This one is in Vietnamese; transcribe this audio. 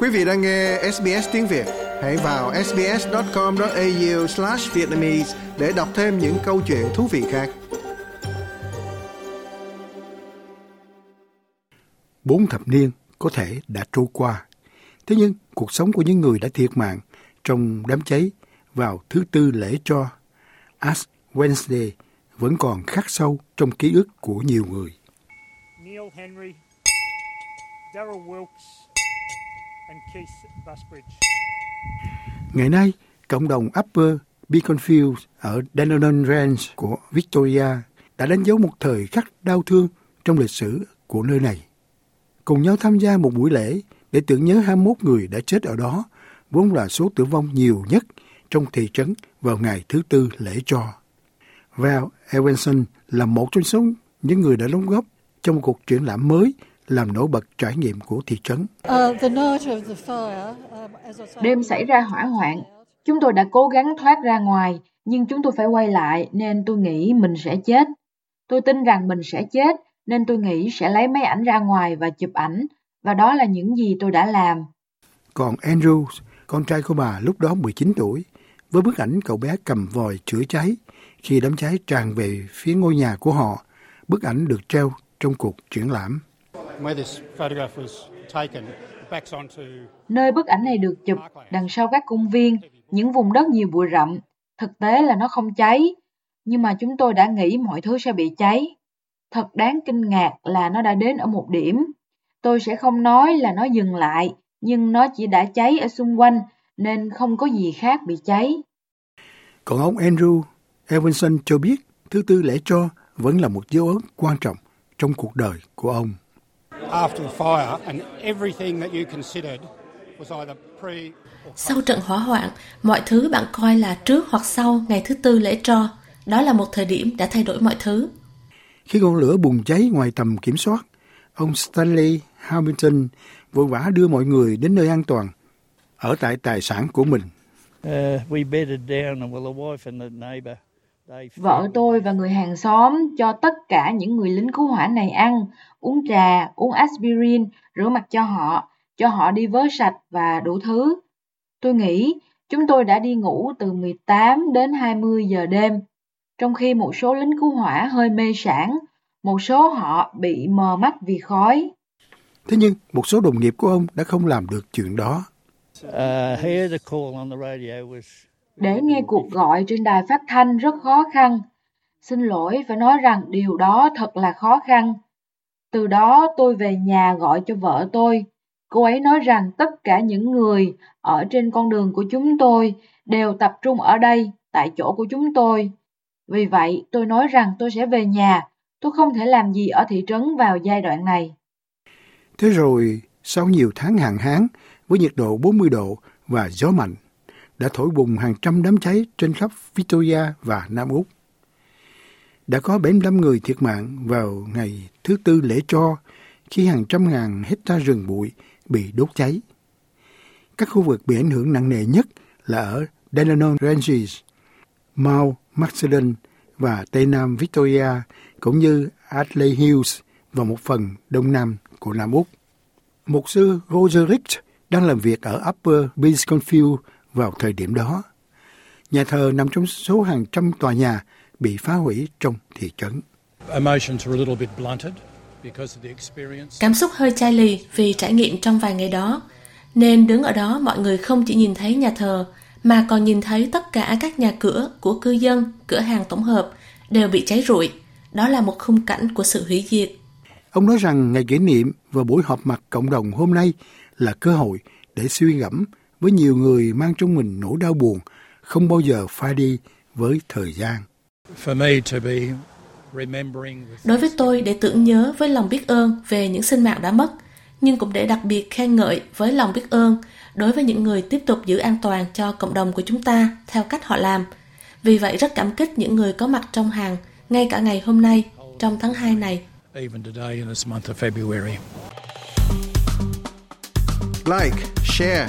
Quý vị đang nghe SBS tiếng Việt, hãy vào sbs.com.au/vietnamese để đọc thêm những câu chuyện thú vị khác. Bốn thập niên có thể đã trôi qua, thế nhưng cuộc sống của những người đã thiệt mạng trong đám cháy vào thứ tư lễ cho Ash Wednesday vẫn còn khắc sâu trong ký ức của nhiều người. Neil Henry, Daryl Wilkes. Ngày nay, cộng đồng Upper Beaconfield ở Dandenong Range của Victoria đã đánh dấu một thời khắc đau thương trong lịch sử của nơi này. Cùng nhau tham gia một buổi lễ để tưởng nhớ 21 người đã chết ở đó, vốn là số tử vong nhiều nhất trong thị trấn vào ngày thứ tư lễ cho. Val Evanson là một trong số những người đã đóng góp trong một cuộc triển lãm mới làm nổi bật trải nghiệm của thị trấn. Uh, Đêm xảy ra hỏa hoạn, chúng tôi đã cố gắng thoát ra ngoài, nhưng chúng tôi phải quay lại nên tôi nghĩ mình sẽ chết. Tôi tin rằng mình sẽ chết nên tôi nghĩ sẽ lấy máy ảnh ra ngoài và chụp ảnh, và đó là những gì tôi đã làm. Còn Andrew, con trai của bà lúc đó 19 tuổi, với bức ảnh cậu bé cầm vòi chữa cháy khi đám cháy tràn về phía ngôi nhà của họ. Bức ảnh được treo trong cuộc triển lãm. Nơi bức ảnh này được chụp đằng sau các công viên, những vùng đất nhiều bụi rậm. Thực tế là nó không cháy, nhưng mà chúng tôi đã nghĩ mọi thứ sẽ bị cháy. Thật đáng kinh ngạc là nó đã đến ở một điểm. Tôi sẽ không nói là nó dừng lại, nhưng nó chỉ đã cháy ở xung quanh nên không có gì khác bị cháy. Còn ông Andrew Evanson cho biết thứ tư lễ cho vẫn là một dấu ấn quan trọng trong cuộc đời của ông. Sau trận hỏa hoạn, mọi thứ bạn coi là trước hoặc sau ngày thứ tư lễ tro. Đó là một thời điểm đã thay đổi mọi thứ. Khi ngọn lửa bùng cháy ngoài tầm kiểm soát, ông Stanley Hamilton vội vã đưa mọi người đến nơi an toàn, ở tại tài sản của mình. Vợ tôi và người hàng xóm cho tất cả những người lính cứu hỏa này ăn, uống trà, uống aspirin, rửa mặt cho họ, cho họ đi vớ sạch và đủ thứ. Tôi nghĩ chúng tôi đã đi ngủ từ 18 đến 20 giờ đêm, trong khi một số lính cứu hỏa hơi mê sản, một số họ bị mờ mắt vì khói. Thế nhưng một số đồng nghiệp của ông đã không làm được chuyện đó. Uh, để nghe cuộc gọi trên đài phát thanh rất khó khăn. Xin lỗi phải nói rằng điều đó thật là khó khăn. Từ đó tôi về nhà gọi cho vợ tôi. Cô ấy nói rằng tất cả những người ở trên con đường của chúng tôi đều tập trung ở đây, tại chỗ của chúng tôi. Vì vậy, tôi nói rằng tôi sẽ về nhà. Tôi không thể làm gì ở thị trấn vào giai đoạn này. Thế rồi, sau nhiều tháng hạn hán, với nhiệt độ 40 độ và gió mạnh, đã thổi bùng hàng trăm đám cháy trên khắp Victoria và Nam Úc. Đã có 75 người thiệt mạng vào ngày thứ tư lễ cho khi hàng trăm ngàn hecta rừng bụi bị đốt cháy. Các khu vực bị ảnh hưởng nặng nề nhất là ở Dandenong Ranges, Mount Macedon và Tây Nam Victoria, cũng như Adelaide Hills và một phần đông nam của Nam Úc. Mục sư Roger Rich đang làm việc ở Upper Beaconsfield vào thời điểm đó. Nhà thờ nằm trong số hàng trăm tòa nhà bị phá hủy trong thị trấn. Cảm xúc hơi chai lì vì trải nghiệm trong vài ngày đó, nên đứng ở đó mọi người không chỉ nhìn thấy nhà thờ mà còn nhìn thấy tất cả các nhà cửa của cư dân, cửa hàng tổng hợp đều bị cháy rụi. Đó là một khung cảnh của sự hủy diệt. Ông nói rằng ngày kỷ niệm và buổi họp mặt cộng đồng hôm nay là cơ hội để suy ngẫm với nhiều người mang trong mình nỗi đau buồn không bao giờ phai đi với thời gian. Đối với tôi để tưởng nhớ với lòng biết ơn về những sinh mạng đã mất, nhưng cũng để đặc biệt khen ngợi với lòng biết ơn đối với những người tiếp tục giữ an toàn cho cộng đồng của chúng ta theo cách họ làm. Vì vậy rất cảm kích những người có mặt trong hàng ngay cả ngày hôm nay trong tháng 2 này. Like, share